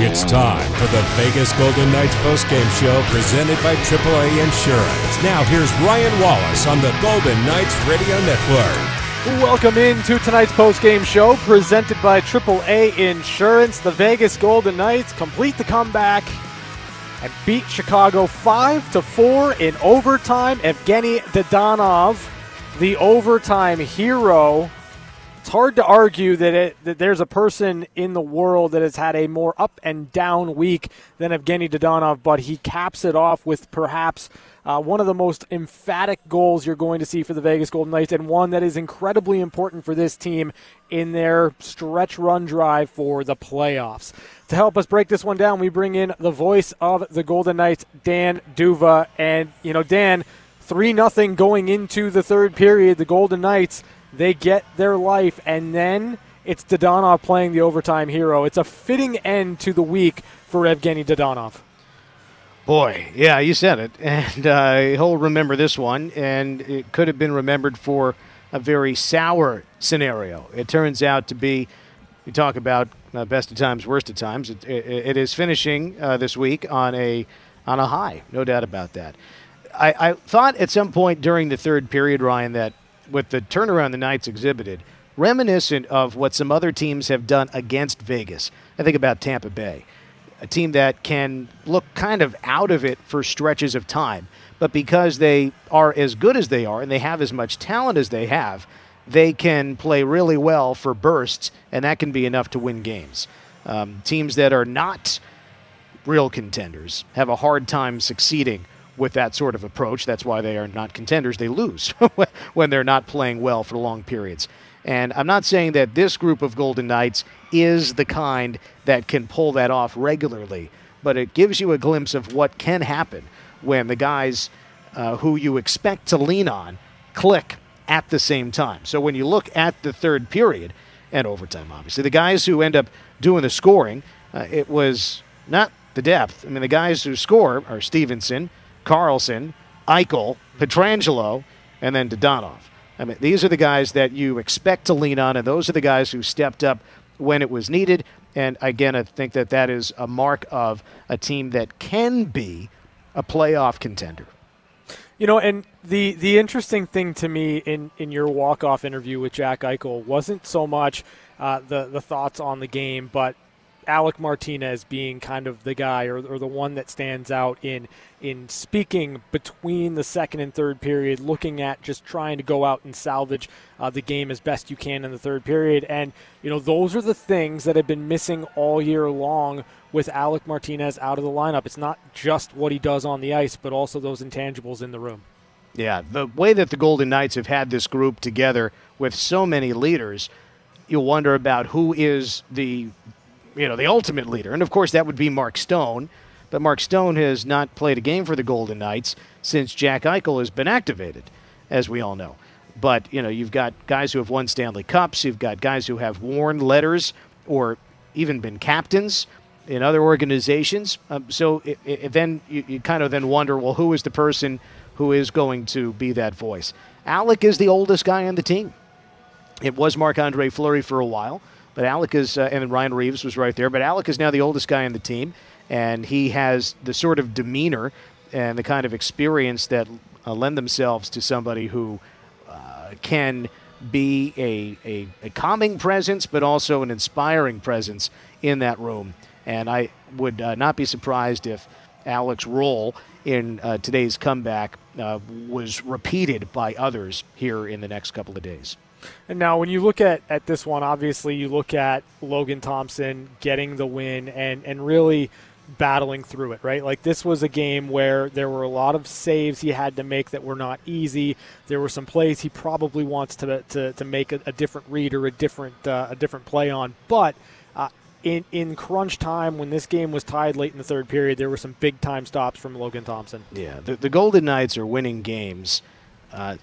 It's time for the Vegas Golden Knights postgame show presented by AAA Insurance. Now here's Ryan Wallace on the Golden Knights Radio Network. Welcome into tonight's postgame show presented by AAA Insurance. The Vegas Golden Knights complete the comeback and beat Chicago 5 to 4 in overtime. Evgeny Dadonov, the overtime hero, it's hard to argue that, it, that there's a person in the world that has had a more up and down week than Evgeny Dadonov, but he caps it off with perhaps uh, one of the most emphatic goals you're going to see for the Vegas Golden Knights, and one that is incredibly important for this team in their stretch run drive for the playoffs. To help us break this one down, we bring in the voice of the Golden Knights, Dan D'Uva. And, you know, Dan, 3 0 going into the third period. The Golden Knights they get their life, and then it's Dadonov playing the overtime hero. It's a fitting end to the week for Evgeny Dadonov. Boy, yeah, you said it. And uh, he'll remember this one, and it could have been remembered for a very sour scenario. It turns out to be, you talk about uh, best of times, worst of times. It, it, it is finishing uh, this week on a on a high, no doubt about that. I, I thought at some point during the third period, Ryan, that with the turnaround the Knights exhibited, reminiscent of what some other teams have done against Vegas. I think about Tampa Bay, a team that can look kind of out of it for stretches of time, but because they are as good as they are and they have as much talent as they have, they can play really well for bursts, and that can be enough to win games. Um, teams that are not real contenders have a hard time succeeding with that sort of approach. That's why they are not contenders. They lose when they're not playing well for long periods. And I'm not saying that this group of Golden Knights is the kind that can pull that off regularly, but it gives you a glimpse of what can happen when the guys uh, who you expect to lean on click at the same time. So when you look at the third period and overtime, obviously, the guys who end up doing the scoring, uh, it was not the depth. I mean, the guys who score are Stephenson, Karlsson, Eichel, Pietrangelo, and then Dadonov. I mean, these are the guys that you expect to lean on, and those are the guys who stepped up when it was needed. And again, I think that that is a mark of a team that can be a playoff contender. You know, and the the interesting thing to me in in your walk off interview with Jack Eichel wasn't so much uh, the the thoughts on the game, but Alec Martinez being kind of the guy or, or, the one that stands out in in speaking between the second and third period, looking at just trying to go out and salvage uh, the game as best you can in the third period. And you know those are the things that have been missing all year long with Alec Martinez out of the lineup. It's not just what he does on the ice, but also those intangibles in the room. Yeah, the way that the Golden Knights have had this group together with so many leaders, you wonder about who is the you know, the ultimate leader. And of course, that would be Mark Stone. But Mark Stone has not played a game for the Golden Knights since Jack Eichel has been activated, as we all know. But, you know, you've got guys who have won Stanley Cups, you've got guys who have worn letters or even been captains in other organizations. Um, so it, it, then you, you kind of then wonder, well, who is the person who is going to be that voice? Alec is the oldest guy on the team. It was Marc Andre Fleury for a while. But Alec is, uh, and Ryan Reaves was right there. But Alec is now the oldest guy on the team, and he has the sort of demeanor and the kind of experience that uh, lend themselves to somebody who uh, can be a, a, a, calming presence, but also an inspiring presence in that room. And I would uh, not be surprised if Alec's role in uh, today's comeback uh, was repeated by others here in the next couple of days. And now, when you look at, at this one, obviously you look at Logan Thompson getting the win and, and really battling through it, right? Like this was a game where there were a lot of saves he had to make that were not easy. There were some plays he probably wants to to, to make a, a different read or a different uh, a different play on, but. Uh, in, in crunch time, when this game was tied late in the third period, there were some big time stops from Logan Thompson. Yeah, the, the Golden Knights are winning games uh,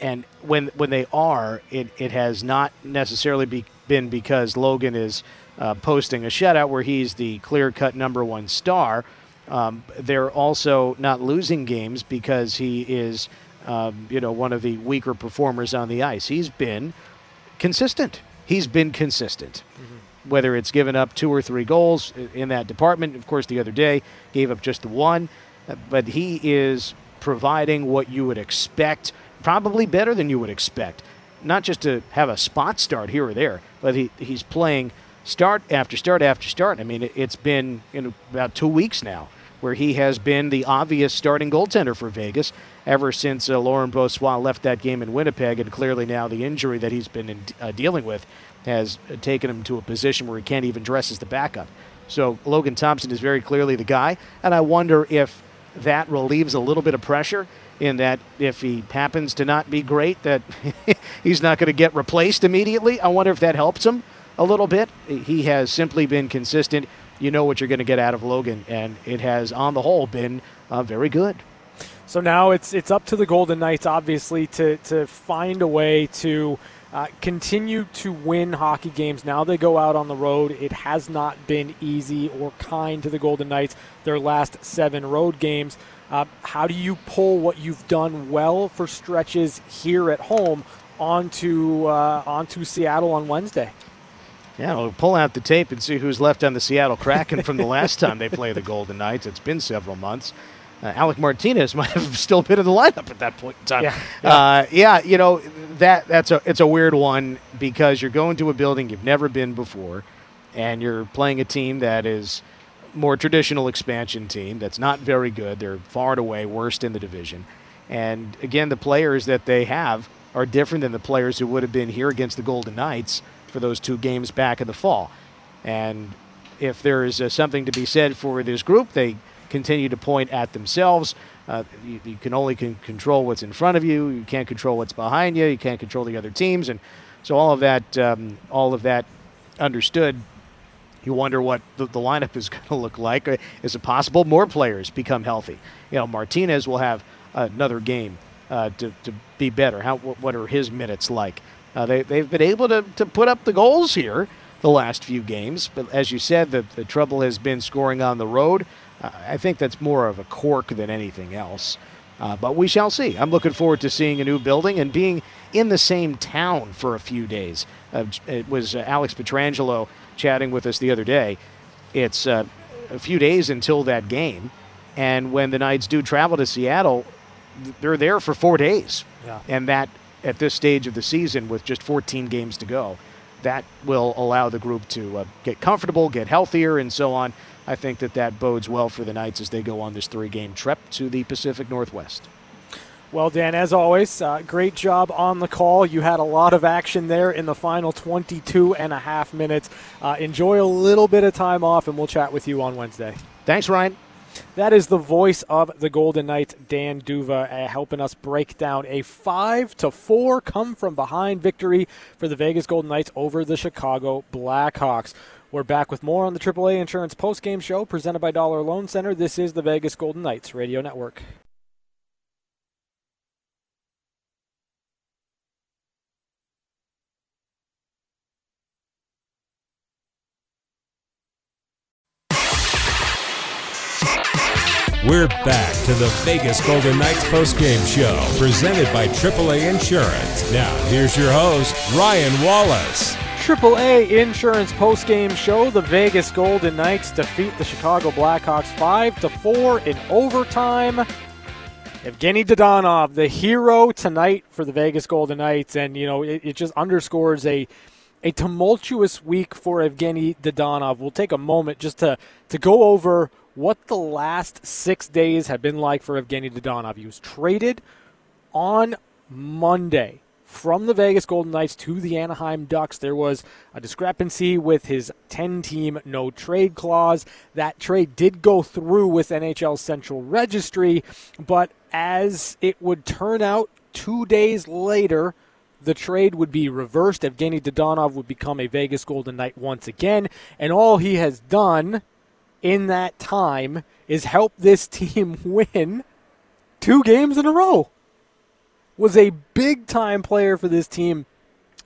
and when when they are, it, it has not necessarily be, been because Logan is uh, posting a shutout where he's the clear cut number one star. Um, they're also not losing games because he is, um, you know, one of the weaker performers on the ice. He's been consistent. He's been consistent. Mm-hmm. whether it's given up two or three goals in that department. Of course, the other day gave up just the one, uh, but he is providing what you would expect, probably better than you would expect. Not just to have a spot start here or there, but he, he's playing start after start after start. I mean, it, has been in about two weeks now where he has been the obvious starting goaltender for Vegas ever since uh, Laurent Brossoit left that game in Winnipeg, and clearly now the injury that he's been in, uh, dealing with has taken him to a position where he can't even dress as the backup. So Logan Thompson is very clearly the guy, and I wonder if that relieves a little bit of pressure in that if he happens to not be great, that he's not going to get replaced immediately. I wonder if that helps him a little bit. He has simply been consistent. You know what you're going to get out of Logan, and it has, on the whole, been uh, very good. So now it's it's up to the Golden Knights, obviously, to to find a way to uh, continue to win hockey games. Now they go out on the road. It has not been easy or kind to the Golden Knights their last seven road games. Uh, how do you pull what you've done well for stretches here at home onto uh, onto Seattle on Wednesday? Yeah, we'll pull out the tape and see who's left on the Seattle Kraken from the last time they played the Golden Knights. It's been several months. Uh, Alec Martinez might have still been in the lineup at that point in time. Yeah, yeah. Uh, yeah, you know that that's a it's a weird one because you're going to a building you've never been before, and you're playing a team that is more traditional expansion team that's not very good. They're far and away worst in the division, and again, the players that they have are different than the players who would have been here against the Golden Knights for those two games back in the fall. And if there is uh, something to be said for this group, they continue to point at themselves. Uh, you, you, can only can control what's in front of you. You can't control what's behind you. You can't control the other teams, and so all of that, um, all of that, understood. You wonder what the, the lineup is going to look like. Uh, is it possible more players become healthy? You know, Martinez will have another game uh, to, to be better. How what are his minutes like? Uh, they, they've been able to, to put up the goals here the last few games, but as you said, the, the trouble has been scoring on the road. Uh, I think that's more of a cork than anything else. Uh, but we shall see. I'm looking forward to seeing a new building and being in the same town for a few days. Uh, it was Alex Pietrangelo chatting with us the other day. It's uh, a few days until that game, and when the Knights do travel to Seattle, they're there for four days. Yeah. And that at this stage of the season with just 14 games to go. That will allow the group to uh, get comfortable, get healthier, and so on. I think that that bodes well for the Knights as they go on this three game trip to the Pacific Northwest. Well, Dan, as always, uh, great job on the call. You had a lot of action there in the final 22 and a half minutes. Uh, enjoy a little bit of time off, and we'll chat with you on Wednesday. Thanks, Ryan. That is the voice of the Golden Knights, Dan D'Uva, uh, helping us break down a five to four come from behind victory for the Vegas Golden Knights over the Chicago Blackhawks. We're back with more on the AAA Insurance postgame show presented by Dollar Loan Center. This is the Vegas Golden Knights Radio Network. We're back to the Vegas Golden Knights postgame show presented by AAA Insurance. Now, here's your host, Ryan Wallace. AAA Insurance postgame show. The Vegas Golden Knights defeat the Chicago Blackhawks 5 to 4 in overtime. Evgeny Dadonov, the hero tonight for the Vegas Golden Knights, and you know it, it just underscores a a tumultuous week for Evgeny Dadonov. We'll take a moment just to to go over what the last six days have been like for Evgeny Dadonov. He was traded on Monday from the Vegas Golden Knights to the Anaheim Ducks. There was a discrepancy with his 10 team no trade clause. That trade did go through with NHL Central Registry, but as it would turn out two days later, the trade would be reversed. Evgeny Dadonov would become a Vegas Golden Knight once again, and all he has done in that time is help this team win two games in a row. Was a big time player for this team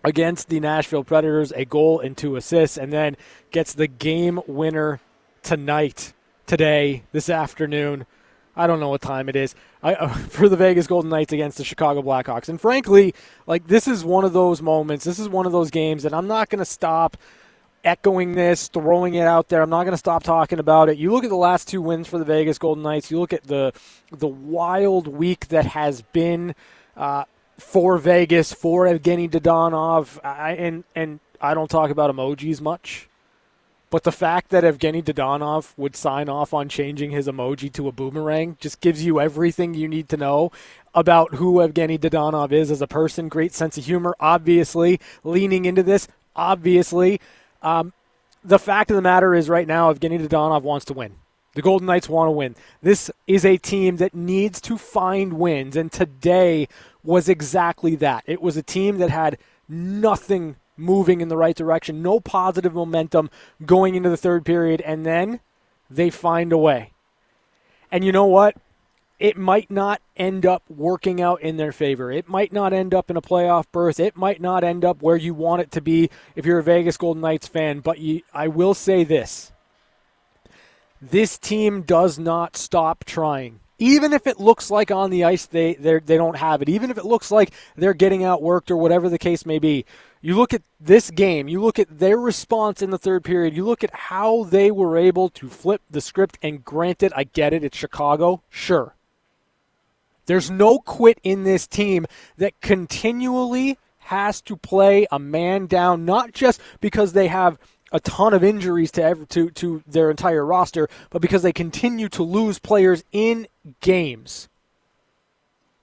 against the Nashville Predators, a goal and two assists, and then gets the game winner tonight, today, this afternoon. I don't know what time it is I, uh, for the Vegas Golden Knights against the Chicago Blackhawks. And frankly, like this is one of those moments. This is one of those games that I'm not going to stop echoing this, throwing it out there. I'm not going to stop talking about it. You look at the last two wins for the Vegas Golden Knights. You look at the the wild week that has been uh, for Vegas for Evgeny Dadonov, I, and and I don't talk about emojis much. But the fact that Evgeny Dadonov would sign off on changing his emoji to a boomerang just gives you everything you need to know about who Evgeny Dadonov is as a person. Great sense of humor, obviously. Leaning into this, obviously. Um, the fact of the matter is, right now, Evgeny Dadonov wants to win. The Golden Knights want to win. This is a team that needs to find wins, and today was exactly that. It was a team that had nothing moving in the right direction, no positive momentum going into the third period, and then they find a way. And you know what? It might not end up working out in their favor. It might not end up in a playoff berth. It might not end up where you want it to be if you're a Vegas Golden Knights fan. But you, I will say this this team does not stop trying even if it looks like on the ice they they don't have it, even if it looks like they're getting outworked or whatever the case may be, you look at this game, you look at their response in the third period, you look at how they were able to flip the script. And granted, I get it, it's Chicago, sure. There's no quit in this team that continually has to play a man down, not just because they have a ton of injuries to, ever, to to their entire roster, but because they continue to lose players in games.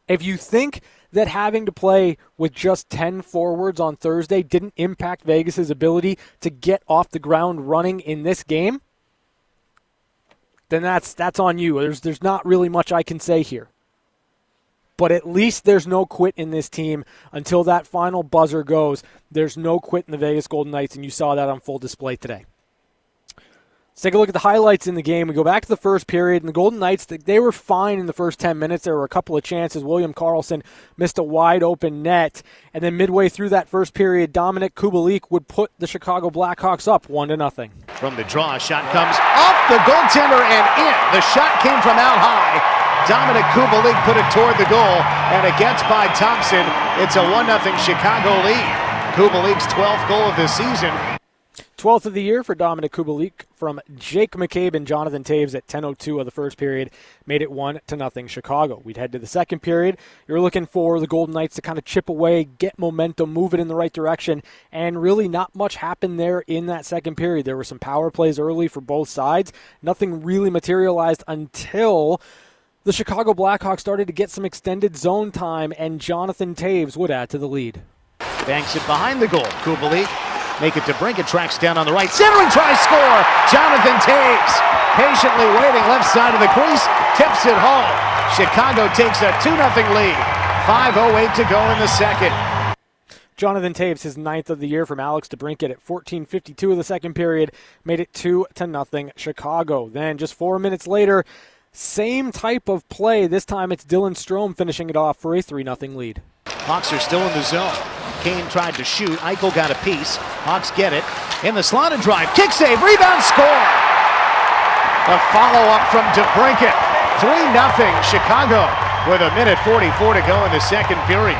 If you think that having to play with just 10 forwards on Thursday didn't impact Vegas' ability to get off the ground running in this game, then that's that's on you. There's there's not really much I can say here. But at least there's no quit in this team until that final buzzer goes. There's no quit in the Vegas Golden Knights, and you saw that on full display today. Let's take a look at the highlights in the game. We go back to the first period, and the Golden Knights, they were fine in the first 10 minutes. There were a couple of chances. William Karlsson missed a wide open net. And then midway through that first period, Dominik Kubalik would put the Chicago Blackhawks up 1 to nothing. From the draw, a shot comes off the goaltender and in. The shot came from out high. Dominik Kubalik put it toward the goal, and against by Thompson. It's a 1 0 Chicago lead. Kubalik's 12th goal of the season 12th of the year for Dominik Kubalik from Jake McCabe and Jonathan Toews at 10:02 of the first period made it one to nothing Chicago. We'd head to the second period. You're looking for the Golden Knights to kind of chip away, get momentum, move it in the right direction, and really not much happened there in that second period. There were some power plays early for both sides. Nothing really materialized until the Chicago Blackhawks started to get some extended zone time, and Jonathan Toews would add to the lead. Banks it behind the goal. Kubalik Make it to Brink. Tracks down on the right. Centering try score. Jonathan Toews patiently waiting left side of the crease. Tips it home. Chicago takes a 2 0 lead. 5.08 to go in the second. Jonathan Toews, his ninth of the year from Alex DeBrincat at 14:52 of the second period, made it two to nothing Chicago. Then just four minutes later, same type of play. This time it's Dylan Strome finishing it off for a three 0 lead. Hawks are still in the zone. Kane tried to shoot. Eichel got a piece. Hawks get it. In the slotted drive. Kick save. Rebound score. A follow up from DeBrincat. 3 0 Chicago with a minute 44 to go in the second period.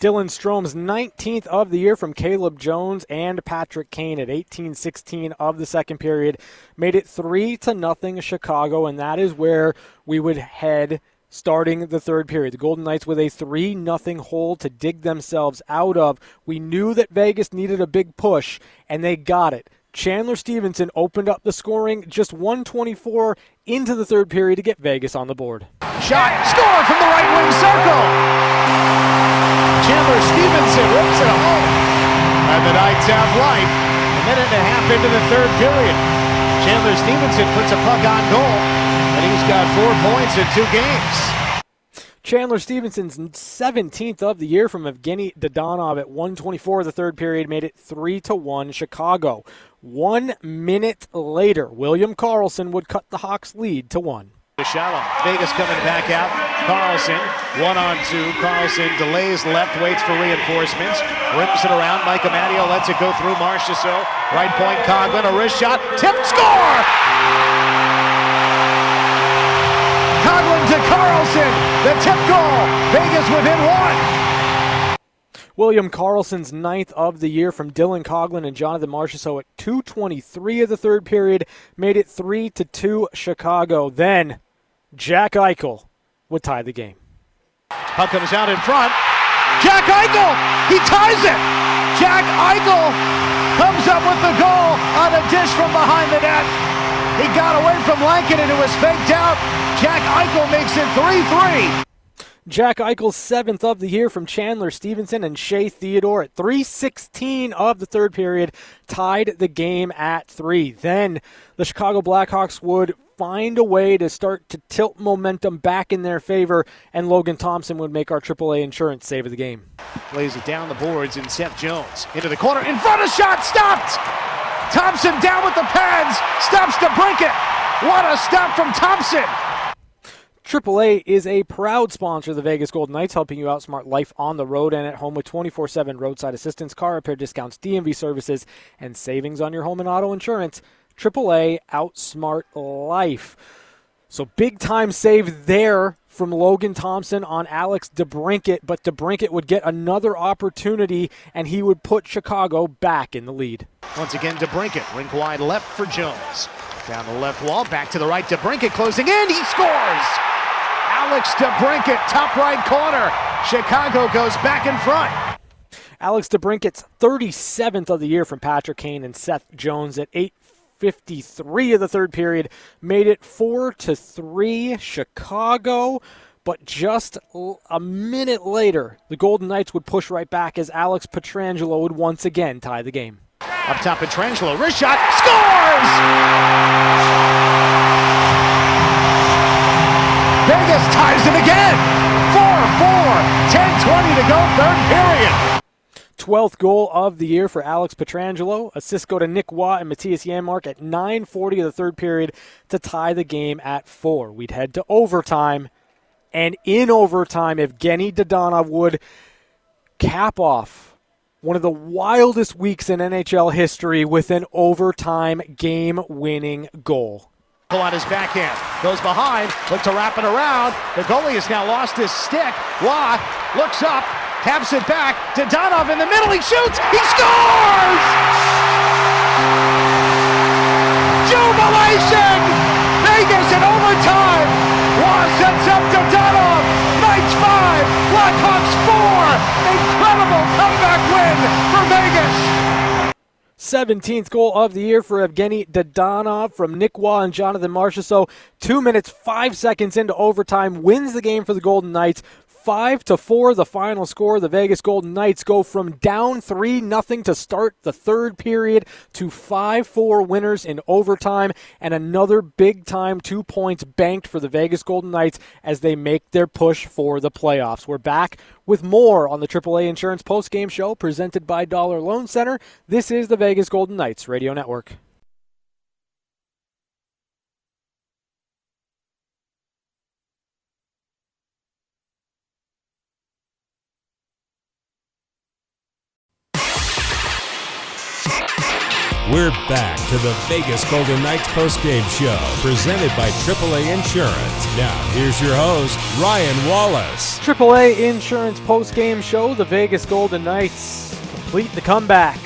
Dylan Strome's 19th of the year from Caleb Jones and Patrick Kane at 18-16 of the second period made it 3 to nothing Chicago and that is where we would head starting the third period. The Golden Knights with a 3 nothing hole to dig themselves out of. We knew that Vegas needed a big push, and they got it. Chandler Stephenson opened up the scoring just 124 into the third period to get Vegas on the board. Shot, score from the right wing circle. Chandler Stephenson rips it home. And the Knights have life. A minute and a half into the third period. Chandler Stephenson puts a puck on goal. And he's got four points in two games. Chandler Stephenson's 17th of the year from Evgeny Dadonov at 124 of the third period made it 3 to 1 Chicago. One minute later, William Karlsson would cut the Hawks lead to one. The shallow. Vegas coming back out. Karlsson, one on two. Karlsson delays left, waits for reinforcements. Rips it around. Mike Amadio lets it go through Marchessault. Right point, Coghlan, a wrist shot. Tip, score! Coghlan to Karlsson. The tip goal. Vegas within one. William Karlsson's ninth of the year from Dylan Coghlan and Jonathan Marchessault at 223 of the third period made it 3 to 2 Chicago. Then Jack Eichel would tie the game. Puck comes out in front. Jack Eichel, he ties it. Jack Eichel comes up with the goal on a dish from behind the net. He got away from Lankin and it was faked out. Jack Eichel makes it 3 3. Jack Eichel's seventh of the year from Chandler Stephenson and Shea Theodore at 316 of the third period tied the game at three. Then the Chicago Blackhawks would find a way to start to tilt momentum back in their favor, and Logan Thompson would make our AAA insurance save of the game. Plays it down the boards, and Seth Jones into the corner, in front of shot, stopped! Thompson down with the pads, stops to break it. What a stop from Thompson! AAA is a proud sponsor of the Vegas Golden Knights, helping you outsmart life on the road and at home with 24 7 roadside assistance, car repair discounts, DMV services, and savings on your home and auto insurance. AAA outsmart life. So big time save there from Logan Thompson on Alex DeBrincat, but DeBrincat would get another opportunity and he would put Chicago back in the lead. Once again, DeBrincat, rink wide left for Jones. Down the left wall, back to the right, DeBrincat closing in, he scores! Alex DeBrincat, top right corner. Chicago goes back in front. Alex DeBrincat's 37th of the year from Patrick Kane and Seth Jones at 8:53 of the third period made it 4 to 3 Chicago. But just a minute later, the Golden Knights would push right back as Alex Pietrangelo would once again tie the game. Up top, Pietrangelo, wrist shot, scores! Vegas ties it again. 4 4, 10 20 to go, third period. 12th goal of the year for Alex Pietrangelo. Assist go to Nick Watt and Mattias Janmark at 9.40 of the third period to tie the game at 4. We'd head to overtime, and in overtime, Evgeny Dadonov would cap off one of the wildest weeks in NHL history with an overtime game winning goal. On his backhand, goes behind, look to wrap it around. The goalie has now lost his stick. Watt looks up, taps it back. to Donov in the middle, he shoots, he scores! Jubilation! Vegas in overtime. Watt sets up Dadonov. Knights five, Blackhawks four. Incredible comeback win for Vegas. 17th goal of the year for Evgeny Dadonov from Nick Waugh and Jonathan Marchessault. Two minutes, five seconds into overtime, wins the game for the Golden Knights. Five to four, the final score. The Vegas Golden Knights go from down three nothing to start the third period to five four winners in overtime, and another big time two points banked for the Vegas Golden Knights as they make their push for the playoffs. We're back with more on the AAA Insurance Post Game Show presented by Dollar Loan Center. This is the Vegas Golden Knights Radio Network. We're back to the Vegas Golden Knights postgame show presented by AAA Insurance. Now, here's your host, Ryan Wallace. AAA Insurance postgame show. The Vegas Golden Knights complete the comeback.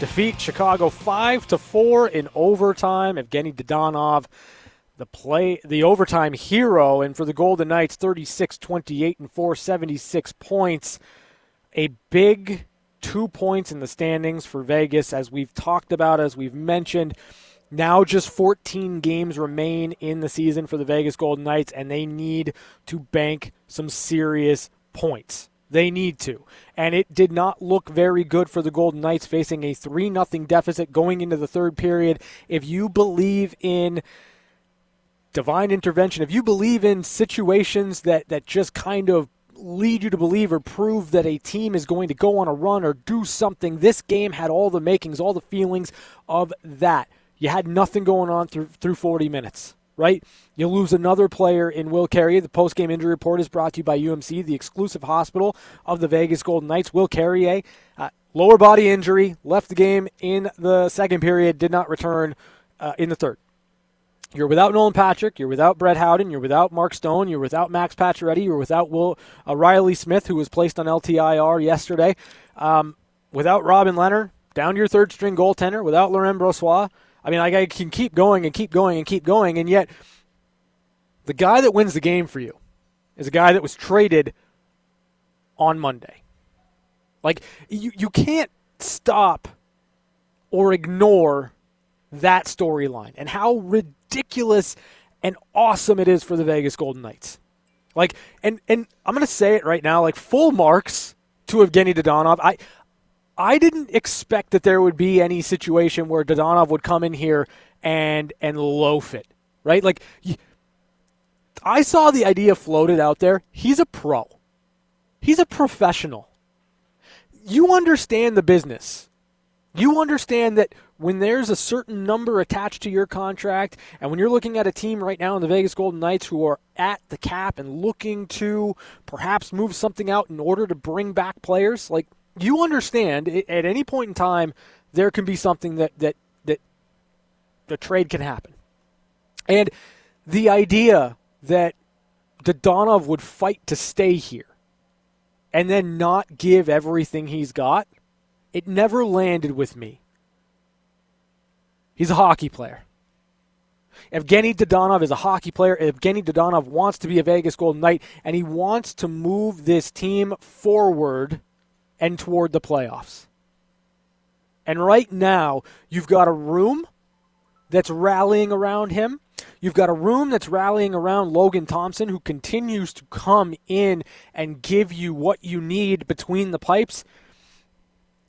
Defeat Chicago 5 to 4 in overtime. Evgeny Dadonov, the play the overtime hero and for the Golden Knights 36-28 and 476 points. A big two points in the standings for Vegas, as we've talked about, as we've mentioned. Now, just 14 games remain in the season for the Vegas Golden Knights, and they need to bank some serious points. They need to. And it did not look very good for the Golden Knights facing a 3 0 deficit going into the third period. If you believe in divine intervention, if you believe in situations that, that just kind of lead you to believe or prove that a team is going to go on a run or do something. This game had all the makings, all the feelings of that. You had nothing going on through through 40 minutes, right? You lose another player in Will Carrier. The post-game injury report is brought to you by UMC, the exclusive hospital of the Vegas Golden Knights. Will Carrier, uh, lower body injury, left the game in the second period, did not return uh, in the third. You're without Nolan Patrick. You're without Brett Howden. You're without Mark Stone. You're without Max Pacioretty. You're without Will uh, Riley Smith, who was placed on LTIR yesterday. Um, without Robin Lehner, down to your third string goaltender. Without Laurent Brossoit. I mean, I can keep going and keep going and keep going, and yet the guy that wins the game for you is a guy that was traded on Monday. Like you, you can't stop or ignore that storyline and how ridiculous and awesome it is for the Vegas Golden Knights. Like, and and I'm gonna say it right now, like full marks to Evgeny Dadonov. I I didn't expect that there would be any situation where Dadonov would come in here and and loaf it, right? Like, I saw the idea floated out there. He's a pro. He's a professional. You understand the business. You understand that when there's a certain number attached to your contract, and when you're looking at a team right now in the Vegas Golden Knights who are at the cap and looking to perhaps move something out in order to bring back players, like you understand at any point in time there can be something that that that the trade can happen. And the idea that Dadonov would fight to stay here and then not give everything he's got, it never landed with me. He's a hockey player. Evgeny Dadonov is a hockey player. Evgeny Dadonov wants to be a Vegas Golden Knight, and he wants to move this team forward and toward the playoffs. And right now, you've got a room that's rallying around him. You've got a room that's rallying around Logan Thompson, who continues to come in and give you what you need between the pipes.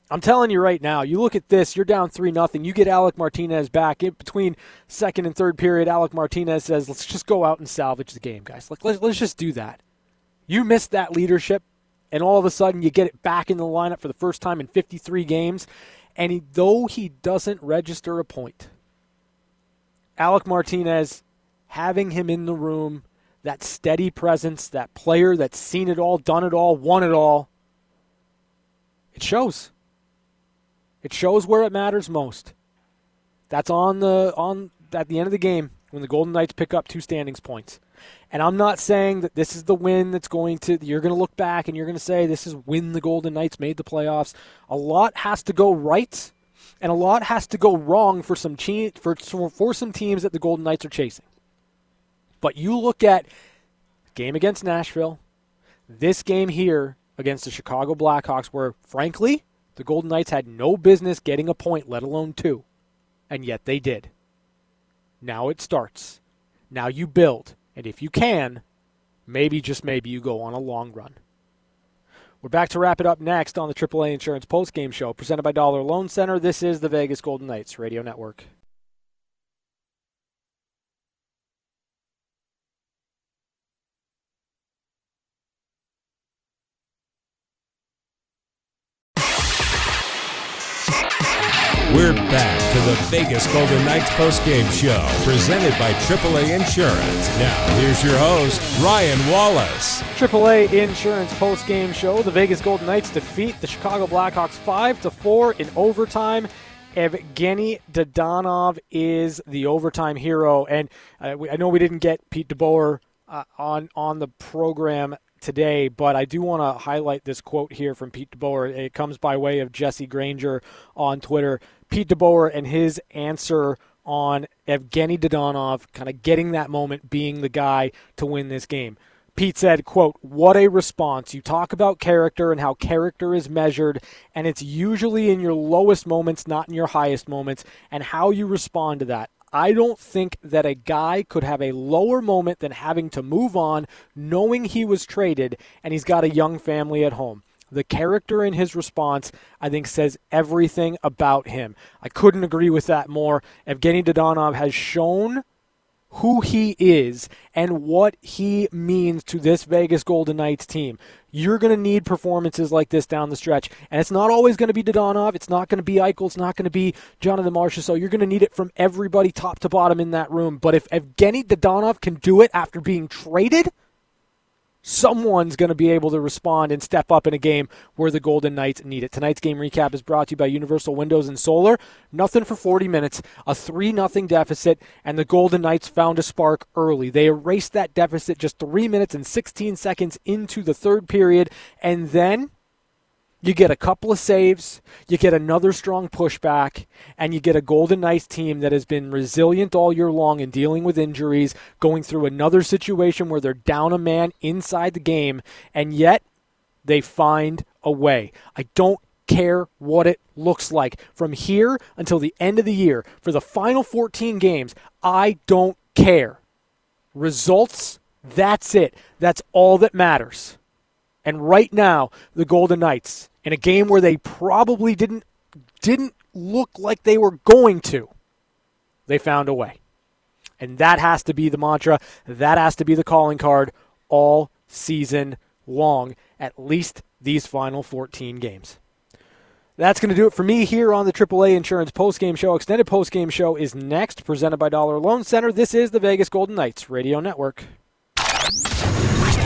I'm telling you right now, you look at this, you're down 3 nothing. You get Alec Martinez back in between second and third period. Alec Martinez says, let's just go out and salvage the game, guys. Like, let's, let's just do that. You missed that leadership, and all of a sudden you get it back in the lineup for the first time in 53 games. And he, though he doesn't register a point, Alec Martinez, having him in the room, that steady presence, that player that's seen it all, done it all, won it all, it shows. It shows where it matters most. That's on the on at the end of the game when the Golden Knights pick up two standings points. And I'm not saying that this is the win that's going to you're going to look back and you're going to say this is when the Golden Knights made the playoffs. A lot has to go right and a lot has to go wrong for some te- for for some teams that the Golden Knights are chasing. But you look at game against Nashville, this game here against the Chicago Blackhawks where frankly the Golden Knights had no business getting a point, let alone two. And yet they did. Now it starts. Now you build. And if you can, maybe, just maybe, you go on a long run. We're back to wrap it up next on the AAA Insurance Postgame Show, presented by Dollar Loan Center. This is the Vegas Golden Knights Radio Network. The Vegas Golden Knights postgame show, presented by AAA Insurance. Now, here's your host, Ryan Wallace. AAA Insurance postgame show. The Vegas Golden Knights defeat the Chicago Blackhawks 5 to 4 in overtime. Evgeny Dadonov is the overtime hero. And uh, we, I know we didn't get Pete DeBoer uh, on, on the program today, but I do want to highlight this quote here from Pete DeBoer. It comes by way of Jesse Granger on Twitter. Pete DeBoer and his answer on Evgeny Dadonov kind of getting that moment, being the guy to win this game. Pete said, quote, what a response. You talk about character and how character is measured, and it's usually in your lowest moments, not in your highest moments, and how you respond to that. I don't think that a guy could have a lower moment than having to move on knowing he was traded and he's got a young family at home. The character in his response, I think, says everything about him. I couldn't agree with that more. Evgeny Dadonov has shown who he is and what he means to this Vegas Golden Knights team. You're going to need performances like this down the stretch. And it's not always going to be Dadonov. It's not going to be Eichel. It's not going to be Jonathan Marchessault. So you're going to need it from everybody top to bottom in that room. But if Evgeny Dadonov can do it after being traded – someone's going to be able to respond and step up in a game where the Golden Knights need it. Tonight's game recap is brought to you by Universal Windows and Solar. Nothing for 40 minutes, a 3 0 deficit, and the Golden Knights found a spark early. They erased that deficit just 3 minutes and 16 seconds into the third period, and then you get a couple of saves, you get another strong pushback, and you get a Golden Knights team that has been resilient all year long in dealing with injuries, going through another situation where they're down a man inside the game, and yet they find a way. I don't care what it looks like from here until the end of the year. For the final 14 games, I don't care. Results, that's it. That's all that matters. And right now, the Golden Knights, in a game where they probably didn't didn't look like they were going to, they found a way. And that has to be the mantra. That has to be the calling card all season long, at least these final 14 games. That's going to do it for me here on the AAA Insurance Postgame Show. Extended Postgame Show is next, presented by Dollar Loan Center. This is the Vegas Golden Knights Radio Network.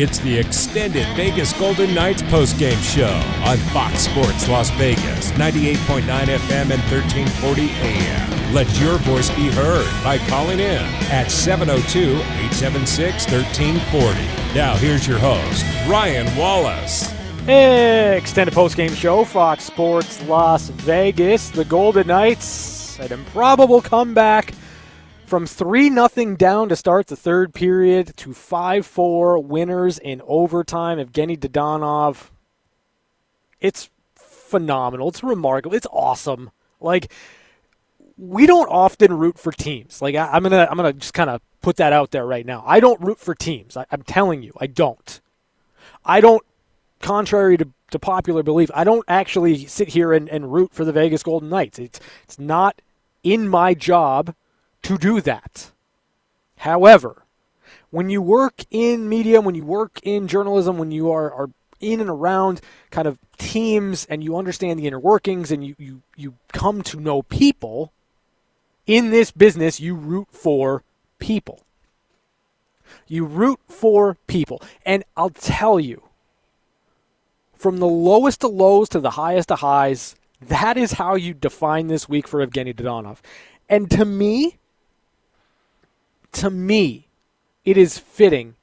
It's the extended Vegas Golden Knights postgame show on Fox Sports Las Vegas, 98.9 FM and 1340 AM. Let your voice be heard by calling in at 702 876 1340. Now, here's your host, Ryan Wallace. Extended postgame show, Fox Sports Las Vegas. The Golden Knights, an improbable comeback from 3 nothing down to start the third period to 5 4 winners in overtime. Evgeny Dadonov. It's phenomenal. It's remarkable. It's awesome. Like, we don't often root for teams. Like I, am gonna I'm gonna just kind of put that out there right now. I don't root for teams. I, am telling you, I don't. I don't. Contrary to, to popular belief, I don't actually sit here and, and root for the Vegas Golden Knights. It's it's not in my job to do that. However, when you work in media, when you work in journalism, when you are, are in and around kind of teams and you understand the inner workings and you, you, you come to know people, in this business, you root for people. You root for people. And I'll tell you, from the lowest of lows to the highest of highs, that is how you define this week for Evgeny Dadonov. And to me, to me, it is fitting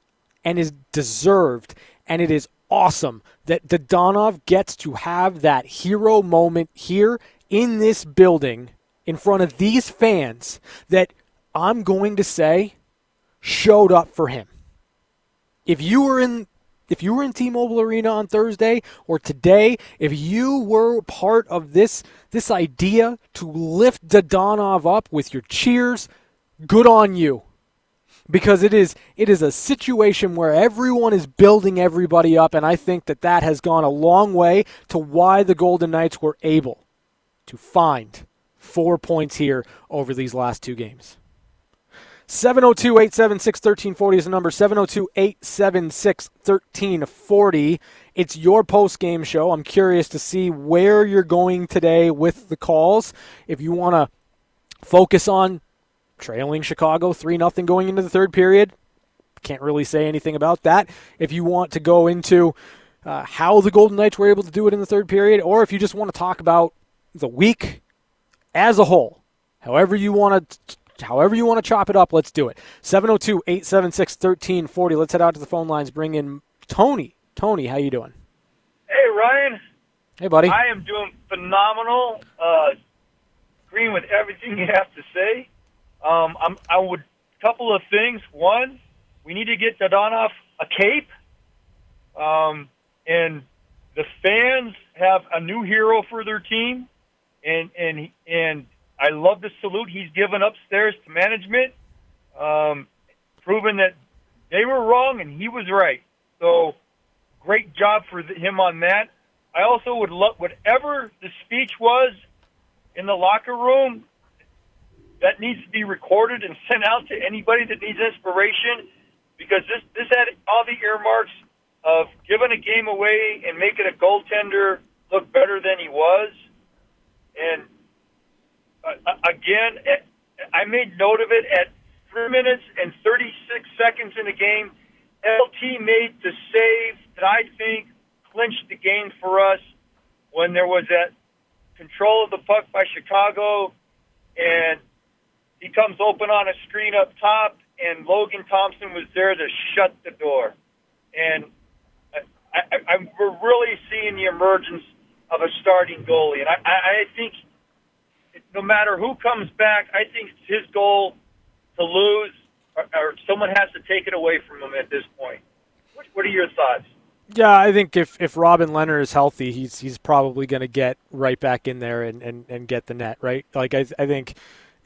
and is deserved and it is awesome that Dadonov gets to have that hero moment here in this building in front of these fans that I'm going to say showed up for him. If you were in if you were in T-Mobile Arena on Thursday or today, if you were part of this this idea to lift Dadonov up with your cheers, good on you because it is it is a situation where everyone is building everybody up and I think that that has gone a long way to why the Golden Knights were able to find 4 points here over these last two games. 702-876-1340 is the number 702-876-1340 it's your post game show. I'm curious to see where you're going today with the calls. If you want to focus on trailing Chicago 3 0 going into the third period. Can't really say anything about that. If you want to go into uh, how the Golden Knights were able to do it in the third period, or if you just want to talk about the week as a whole, however you want to. However you want to chop it up, let's do it. 702-876-1340. Let's head out to the phone lines. Bring in Tony. Tony, how you doing? Hey, Ryan. Hey, buddy. I am doing phenomenal. Uh, agreeing with everything you have to say. Um, I'm, I would couple of things. One, we need to get Dadonov a cape, um, and the fans have a new hero for their team, and and and I love the salute he's given upstairs to management, um, proving that they were wrong and he was right. So great job for him on that. I also would love whatever the speech was in the locker room that needs to be recorded and sent out to anybody that needs inspiration because this this had all the earmarks of giving a game away and making a goaltender look better than he was. And uh, again, I made note of it at three minutes and 36 seconds in the game. LT made the save that I think clinched the game for us when there was that control of the puck by Chicago, and he comes open on a screen up top, and Logan Thompson was there to shut the door. And I, I, I'm, we're really seeing the emergence of a starting goalie, and I, I think no matter who comes back, I think his goal to lose, or, or someone has to take it away from him at this point. What, what are your thoughts? Yeah, I think if, if Robin Lehner is healthy, he's he's probably going to get right back in there and, and, and get the net, right? Like, I, I think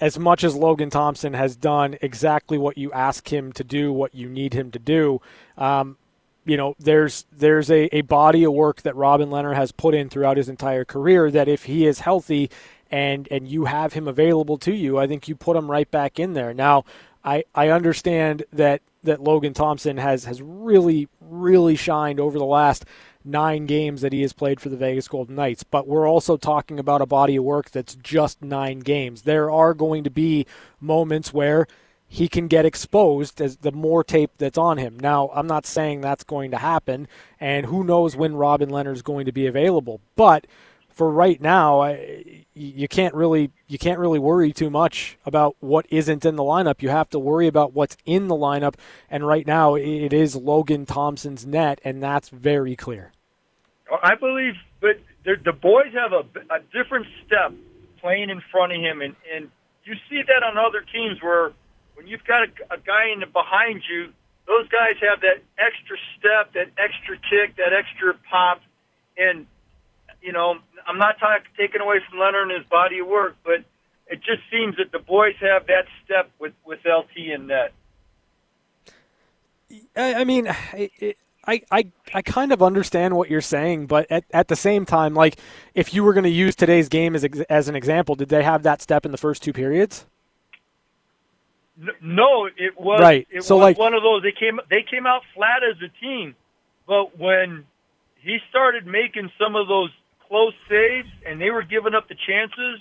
as much as Logan Thompson has done exactly what you ask him to do, what you need him to do, um, you know, there's there's a, a body of work that Robin Lehner has put in throughout his entire career that if he is healthy and and you have him available to you, I think you put him right back in there. Now, I, I understand that that Logan Thompson has has really really shined over the last nine games that he has played for the Vegas Golden Knights, but we're also talking about a body of work that's just nine games. There are going to be moments where he can get exposed as the more tape that's on him. Now, I'm not saying that's going to happen, and who knows when Robin Lehner is going to be available, but for right now, I, you can't really you can't really worry too much about what isn't in the lineup. You have to worry about what's in the lineup, and right now it is Logan Thompson's net, and that's very clear. I believe, but the boys have a, a different step playing in front of him, and and you see that on other teams where when you've got a, a guy in the behind you, those guys have that extra step, that extra kick, that extra pop, and you know, I'm not talking taking away from Lehner and his body of work, but it just seems that the boys have that step with with LT and net. I, mean, it, I, I, I kind of understand what you're saying, but at, at the same time, like if you were going to use today's game as as an example, did they have that step in the first two periods? No, it was right. It so was like one of those. They came they came out flat as a team, but when he started making some of those close saves and they were giving up the chances,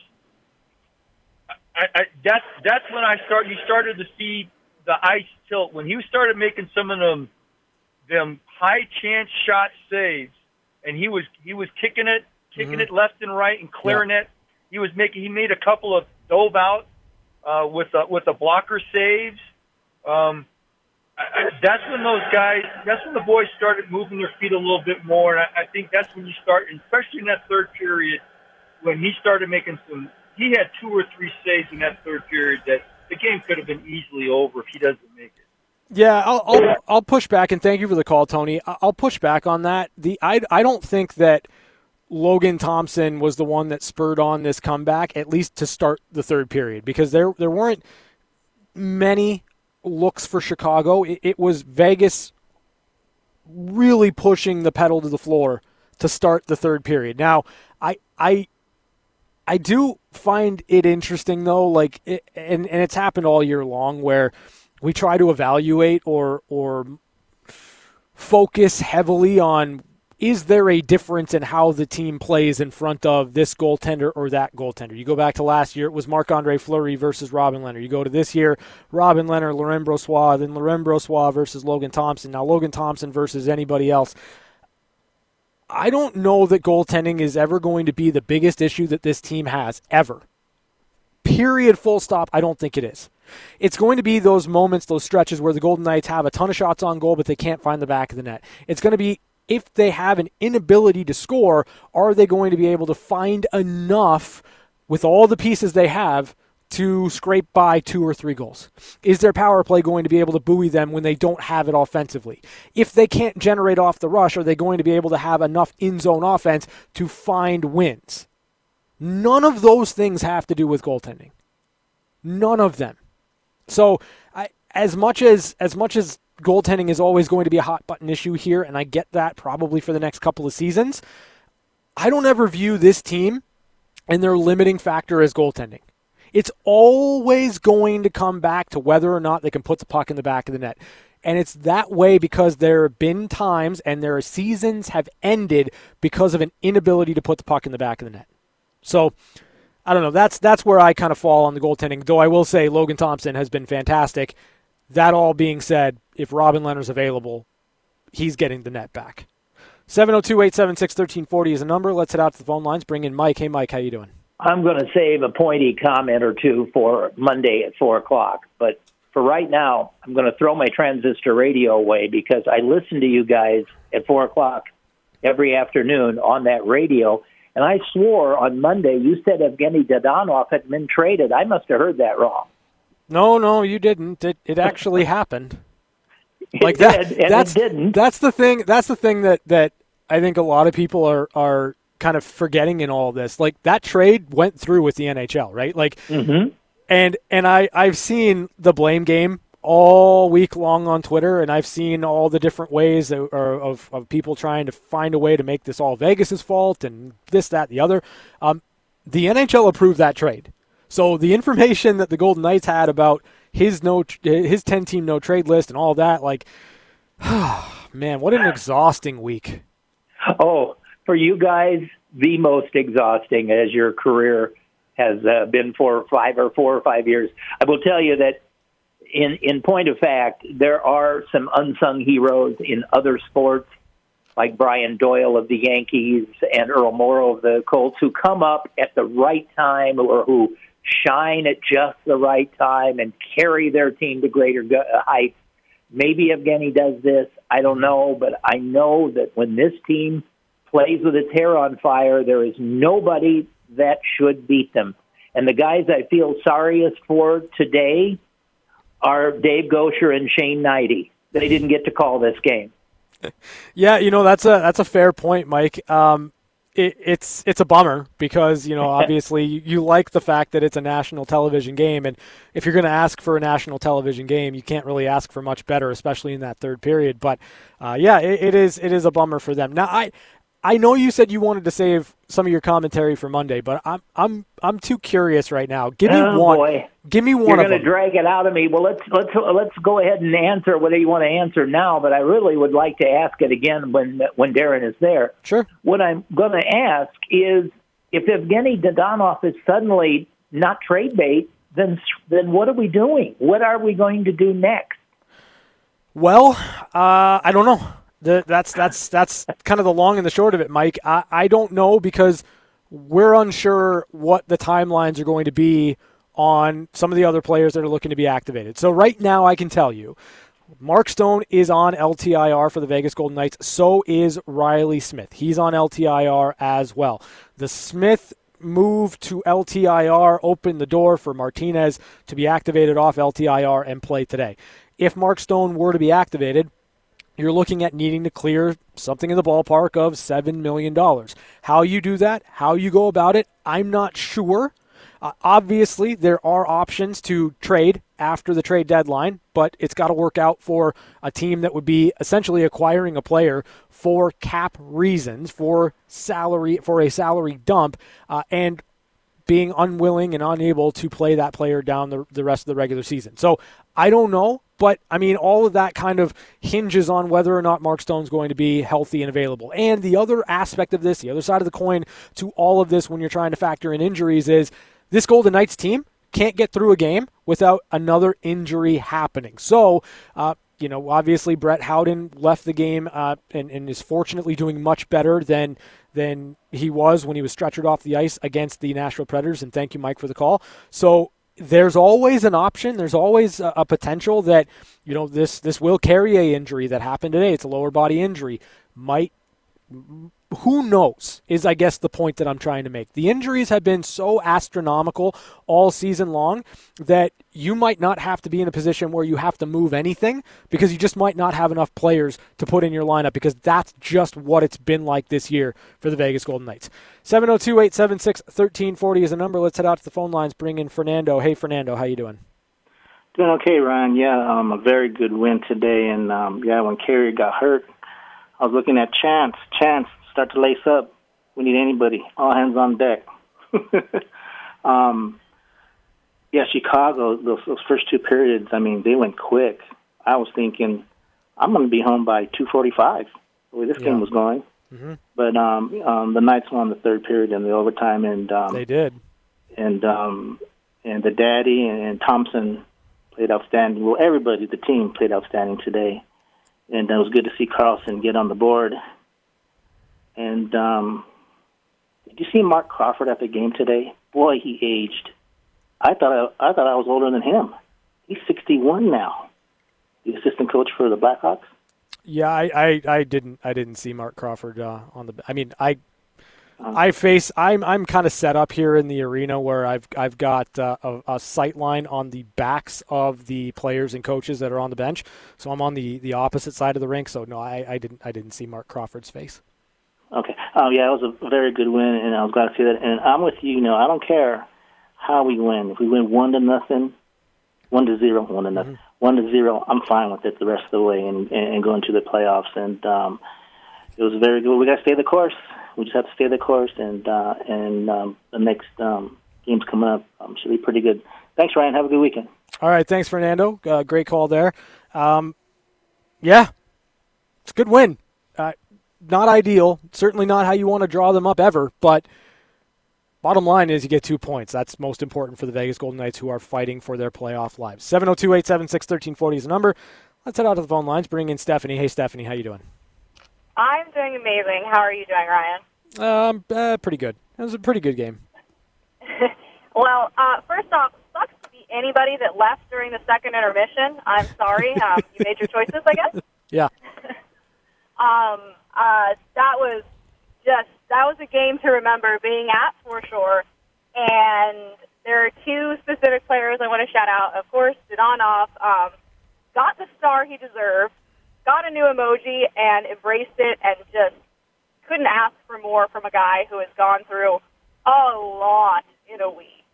I, I, that's that's when I start. You started to see the ice tilt when he started making some of them them high chance shot saves, and he was he was kicking it, kicking mm-hmm. it left and right and clearing yeah. it. He was making he made a couple of dove out uh, with a, with the blocker saves. Um, I, that's when those guys, that's when the boys started moving their feet a little bit more. And I, I think that's when you start, especially in that third period, when he started making some. He had two or three saves in that third period that the game could have been easily over if he doesn't make it. Yeah, I'll, I'll, I'll push back, and thank you for the call, Tony. I'll push back on that. The I I don't think that Logan Thompson was the one that spurred on this comeback, at least to start the third period, because there there weren't many looks for Chicago. It, it was Vegas really pushing the pedal to the floor to start the third period. Now, I I I do find it interesting though, like, it, and and it's happened all year long where we try to evaluate or or focus heavily on is there a difference in how the team plays in front of this goaltender or that goaltender? You go back to last year, it was Marc Andre Fleury versus Robin Lehner. You go to this year, Robin Lehner, Laurent Brossoit, then Laurent Brossoit versus Logan Thompson. Now, Logan Thompson versus anybody else. I don't know that goaltending is ever going to be the biggest issue that this team has, ever. Period, full stop. I don't think it is. It's going to be those moments, those stretches where the Golden Knights have a ton of shots on goal, but they can't find the back of the net. It's going to be if they have an inability to score, are they going to be able to find enough with all the pieces they have to scrape by two or three goals? Is their power play going to be able to buoy them when they don't have it offensively? If they can't generate off the rush, are they going to be able to have enough in zone offense to find wins? None of those things have to do with goaltending. None of them. So, I, as much as as much as goaltending is always going to be a hot button issue here, and I get that probably for the next couple of seasons. I don't ever view this team and their limiting factor as goaltending. It's always going to come back to whether or not they can put the puck in the back of the net. And it's that way because there have been times and their seasons have ended because of an inability to put the puck in the back of the net. So I don't know. That's that's where I kind of fall on the goaltending. Though I will say Logan Thompson has been fantastic. That all being said, if Robin Lehner's available, he's getting the net back. 702-876-1340 is a number. Let's head out to the phone lines. Bring in Mike. Hey, Mike, how you doing? I'm going to save a pointy comment or two for Monday at 4 o'clock. But for right now, I'm going to throw my transistor radio away because I listen to you guys at 4 o'clock every afternoon on that radio. And I swore on Monday you said Evgeny Dadonov had been traded. I must have heard that wrong. No, no, you didn't. It, it actually happened. Like it that. Did, that's, didn't. That's the thing. That's the thing that, that I think a lot of people are, are kind of forgetting in all this. Like that trade went through with the NHL, right? Like, mm-hmm. and and I I've seen the blame game all week long on Twitter, and I've seen all the different ways of, of, of people trying to find a way to make this all Vegas's fault and this, that, the other. Um, the NHL approved that trade, so the information that the Golden Knights had about his no his ten team no trade list and all that, like, man, what an exhausting week. Oh, for you guys the most exhausting as your career has uh, been for five or four or five years. I will tell you that in in point of fact, there are some unsung heroes in other sports, like Brian Doyle of the Yankees and Earl Morrall of the Colts, who come up at the right time or who shine at just the right time and carry their team to greater heights. Maybe Evgeny does this. I don't know, but I know that when this team plays with its hair on fire. There is nobody that should beat them. And the guys I feel sorriest for today are Dave Goucher and Shane Hnidy. They didn't get to call this game. yeah, you know that's a that's a fair point, Mike. Um, it, it's it's a bummer because you know obviously you, you, like the fact that it's a national television game, and if you're going to ask for a national television game, you can't really ask for much better, especially in that third period. But uh, yeah, it, it is it is a bummer for them. Now I I know you said you wanted to save some of your commentary for Monday, but I'm I'm I'm too curious right now. Give me oh, one. Boy. Give me one. You're going to drag it out of me. Well, let's let's let's go ahead and answer whether you want to answer now. But I really would like to ask it again when when Darren is there. Sure. What I'm going to ask is if Evgeny Dadonov is suddenly not trade bait, then then what are we doing? What are we going to do next? Well, uh, I don't know. The, that's that's that's kind of the long and the short of it, Mike. I, I don't know because we're unsure what the timelines are going to be on some of the other players that are looking to be activated. So right now, I can tell you, Mark Stone is on LTIR for the Vegas Golden Knights. So is Riley Smith. He's on LTIR as well. The Smith move to LTIR opened the door for Martinez to be activated off LTIR and play today. If Mark Stone were to be activated, you're looking at needing to clear something in the ballpark of $7 million. How you do that, how you go about it, I'm not sure. Uh, obviously, there are options to trade after the trade deadline, but it's got to work out for a team that would be essentially acquiring a player for cap reasons, for salary, for a salary dump, uh, and being unwilling and unable to play that player down the, the rest of the regular season. So I don't know. But I mean, all of that kind of hinges on whether or not Mark Stone's going to be healthy and available. And the other aspect of this, the other side of the coin to all of this when you're trying to factor in injuries is this Golden Knights team can't get through a game without another injury happening. So, uh, you know, obviously Brett Howden left the game uh, and, and, is fortunately doing much better than than he was when he was stretchered off the ice against the Nashville Predators. And thank you, Mike, for the call. So there's always an option. There's always a, a, potential that you know this this will carry a injury that happened today. It's a lower body injury. Might who knows is I guess the point that I'm trying to make. The injuries have been so astronomical all season long that you might not have to be in a position where you have to move anything because you just might not have enough players to put in your lineup because that's just what it's been like this year for the Vegas Golden Knights. 702-876-1340 is a number. Let's head out to the phone lines. Bring in Fernando. Hey Fernando, how you doing? been okay, Ryan. Yeah, um, a very good win today. And um, yeah, when Carrier got hurt, I was looking at Chance. Chance, start to lace up. We need anybody. All hands on deck. um, yeah, Chicago. Those, those first two periods. I mean, they went quick. I was thinking, I'm going to be home by 2:45. The way this yeah. game was going. Mm-hmm. But um, um, the Knights won the third period in the overtime, and um, they did. And um, and the daddy and, and Thompson played outstanding. Well, everybody, the team played outstanding today, and it was good to see Karlsson get on the board. And um, did you see Marc Crawford at the game today? Boy, he aged. I thought I, I thought I was older than him. He's 61 now. The assistant coach for the Blackhawks. Yeah, I, I, I didn't I didn't see Marc Crawford uh, on the. I mean, I I face. I'm I'm kind of set up here in the arena where I've I've got uh, a, a sight line on the backs of the players and coaches that are on the bench. So I'm on the, the opposite side of the rink. So no, I, I didn't I didn't see Marc Crawford's face. Okay. Oh yeah, it was a very good win, and I was glad to see that. And I'm with you. You know, I don't care how we win. If we win one to nothing, one to zero, one to nothing, mm-hmm. one to zero, I'm fine with it the rest of the way and and, and going to the playoffs. And um, it was very good. We got to stay the course we just have to stay the course, and uh, and um, the next um, games coming up um, should be pretty good. Thanks, Ryan. Have a good weekend. All right, thanks, Fernando. Uh, great call there. Um, yeah, it's a good win. Uh, not ideal, certainly not how you want to draw them up ever, but bottom line is you get two points. That's most important for the Vegas Golden Knights who are fighting for their playoff lives. 702 876 1340 is the number. Let's head out to the phone lines. Bring in Stephanie. Hey, Stephanie, how you doing? I'm doing amazing. How are you doing, Ryan? Um, uh, pretty good. It was a pretty good game. well, uh, first off, sucks to be anybody that left during the second intermission. I'm sorry. um, you made your choices, I guess. Yeah. um, uh, that was just that was a game to remember being at for sure. And there are two specific players I want to shout out. Of course, Dadonov um, got the star he deserved, got a new emoji, and embraced it, and just couldn't ask for more from a guy who has gone through a lot in a week.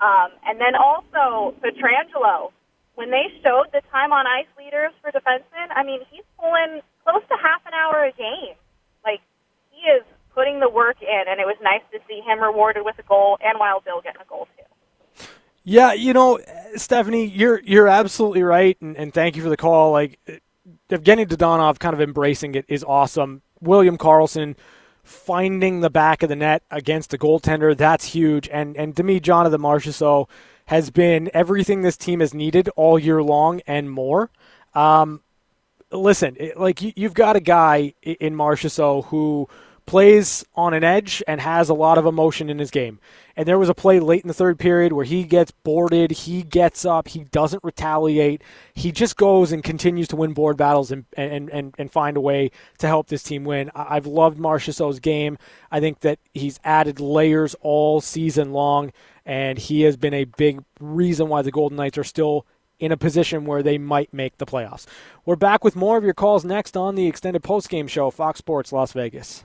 Um, and then also Pietrangelo, when they showed the time on ice leaders for defensemen, I mean, he's pulling close to half an hour a game. Like he is putting the work in, and it was nice to see him rewarded with a goal, and Wild Bill getting a goal too. Yeah, you know, Stephanie, you're you're absolutely right, and, and thank you for the call. Like Evgeny Dadonov kind of embracing it is awesome. William Karlsson finding the back of the net against a goaltender, that's huge. And and to me, Jonathan Marchessault has been everything this team has needed all year long and more. Um, listen, it, like you, have got a guy in Marchessault who plays on an edge and has a lot of emotion in his game. And there was a play late in the third period where he gets boarded, he gets up, he doesn't retaliate. He just goes and continues to win board battles and and, and, and find a way to help this team win. I've loved Marchessault's game. I think that he's added layers all season long, and he has been a big reason why the Golden Knights are still in a position where they might make the playoffs. We're back with more of your calls next on the extended postgame show, Fox Sports Las Vegas.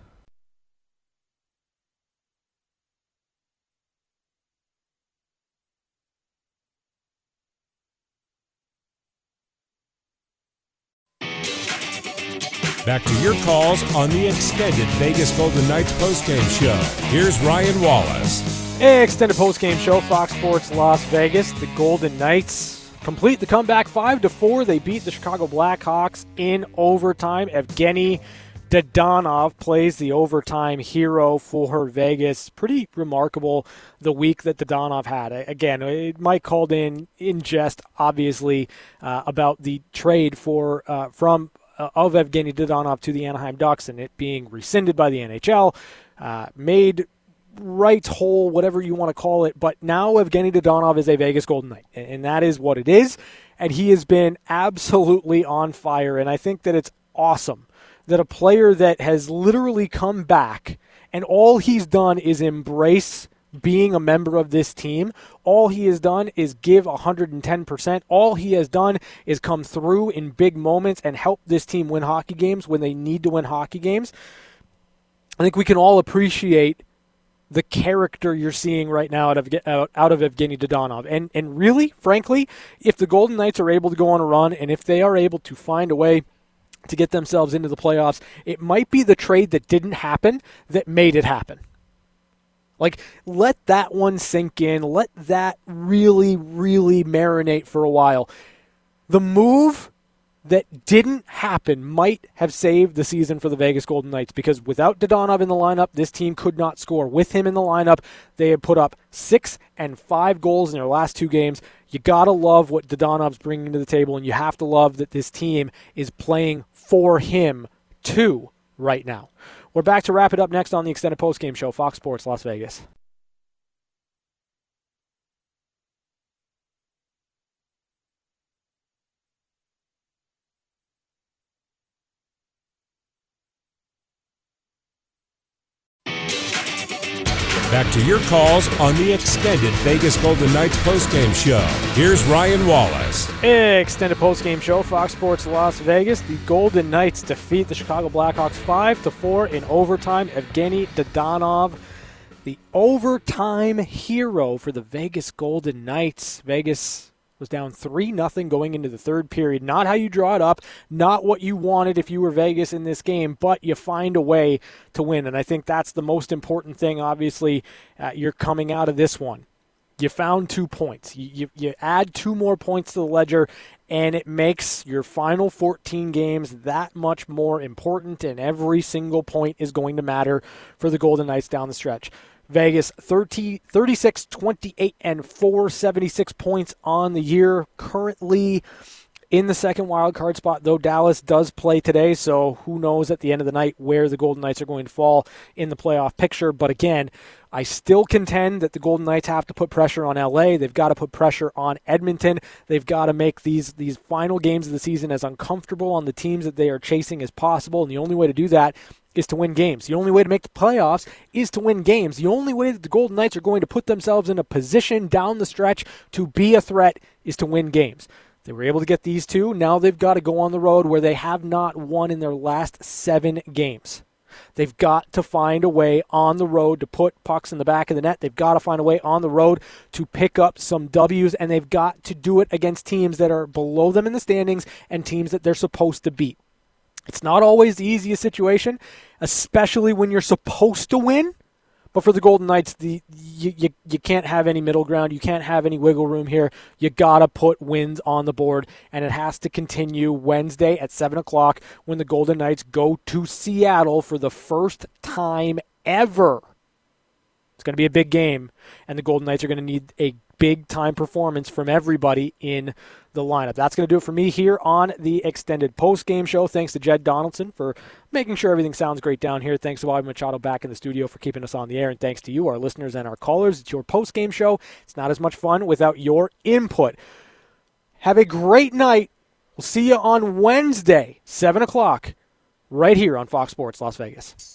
Back to your calls on the extended Vegas Golden Knights postgame show. Here's Ryan Wallace. Hey, extended postgame show, Fox Sports Las Vegas. The Golden Knights complete the comeback 5 to 4. They beat the Chicago Blackhawks in overtime. Evgeny Dadonov plays the overtime hero for Vegas. Pretty remarkable the week that Dadonov had. Again, Mike called in in jest, obviously, uh, about the trade for uh, from of Evgeny Dadonov to the Anaheim Ducks and it being rescinded by the NHL, uh, made rights whole, whatever you want to call it. But now Evgeny Dadonov is a Vegas Golden Knight, and that is what it is. And he has been absolutely on fire. And I think that it's awesome that a player that has literally come back and all he's done is embrace being a member of this team. All he has done is give 110%. All he has done is come through in big moments and help this team win hockey games when they need to win hockey games. I think we can all appreciate the character you're seeing right now out of out, out of Evgeny Dadonov. And and really, frankly, if the Golden Knights are able to go on a run and if they are able to find a way to get themselves into the playoffs, it might be the trade that didn't happen that made it happen. Like, let that one sink in. Let that really, really marinate for a while. The move that didn't happen might have saved the season for the Vegas Golden Knights because without Dadonov in the lineup, this team could not score. With him in the lineup, they had put up six and five goals in their last two games. You got to love what Dadonov's bringing to the table, and you have to love that this team is playing for him too right now. We're back to wrap it up next on the extended postgame show, Fox Sports Las Vegas. Back to your calls on the extended Vegas Golden Knights postgame show. Here's Ryan Wallace. Extended postgame show, Fox Sports Las Vegas. The Golden Knights defeat the Chicago Blackhawks 5 to 4 in overtime. Evgeny Dadonov, the overtime hero for the Vegas Golden Knights. Vegas was down 3 nothing going into the third period. Not how you draw it up, not what you wanted if you were Vegas in this game, but you find a way to win. And I think that's the most important thing, obviously, uh, you're coming out of this one. You found two points. You, you, you add two more points to the ledger, and it makes your final 14 games that much more important, and every single point is going to matter for the Golden Knights down the stretch. Vegas 30, 36, 28, and 4, 76 points on the year. Currently in the second wild card spot, though Dallas does play today, so who knows at the end of the night where the Golden Knights are going to fall in the playoff picture. But again, I still contend that the Golden Knights have to put pressure on LA. They've got to put pressure on Edmonton. They've got to make these these final games of the season as uncomfortable on the teams that they are chasing as possible. And the only way to do that is to win games. The only way to make the playoffs is to win games. The only way that the Golden Knights are going to put themselves in a position down the stretch to be a threat is to win games. They were able to get these two. Now they've got to go on the road where they have not won in their last seven games. They've got to find a way on the road to put pucks in the back of the net. They've got to find a way on the road to pick up some W's, and they've got to do it against teams that are below them in the standings and teams that they're supposed to beat. It's not always the easiest situation, especially when you're supposed to win. But for the Golden Knights, the you, you, you can't have any middle ground. You can't have any wiggle room here. You gotta put wins on the board, and it has to continue Wednesday at seven o'clock when the Golden Knights go to Seattle for the first time ever. It's to be a big game, and the Golden Knights are to need a big time performance from everybody in the lineup. That's going to do it for me here on the extended post game show. Thanks to Jed Donaldson for making sure everything sounds great down here. Thanks to Bobby Machado back in the studio for keeping us on the air. And thanks to you, our listeners and our callers. It's your post game show. It's not as much fun without your input. Have a great night. We'll see you on Wednesday, 7 o'clock, right here on Fox Sports Las Vegas.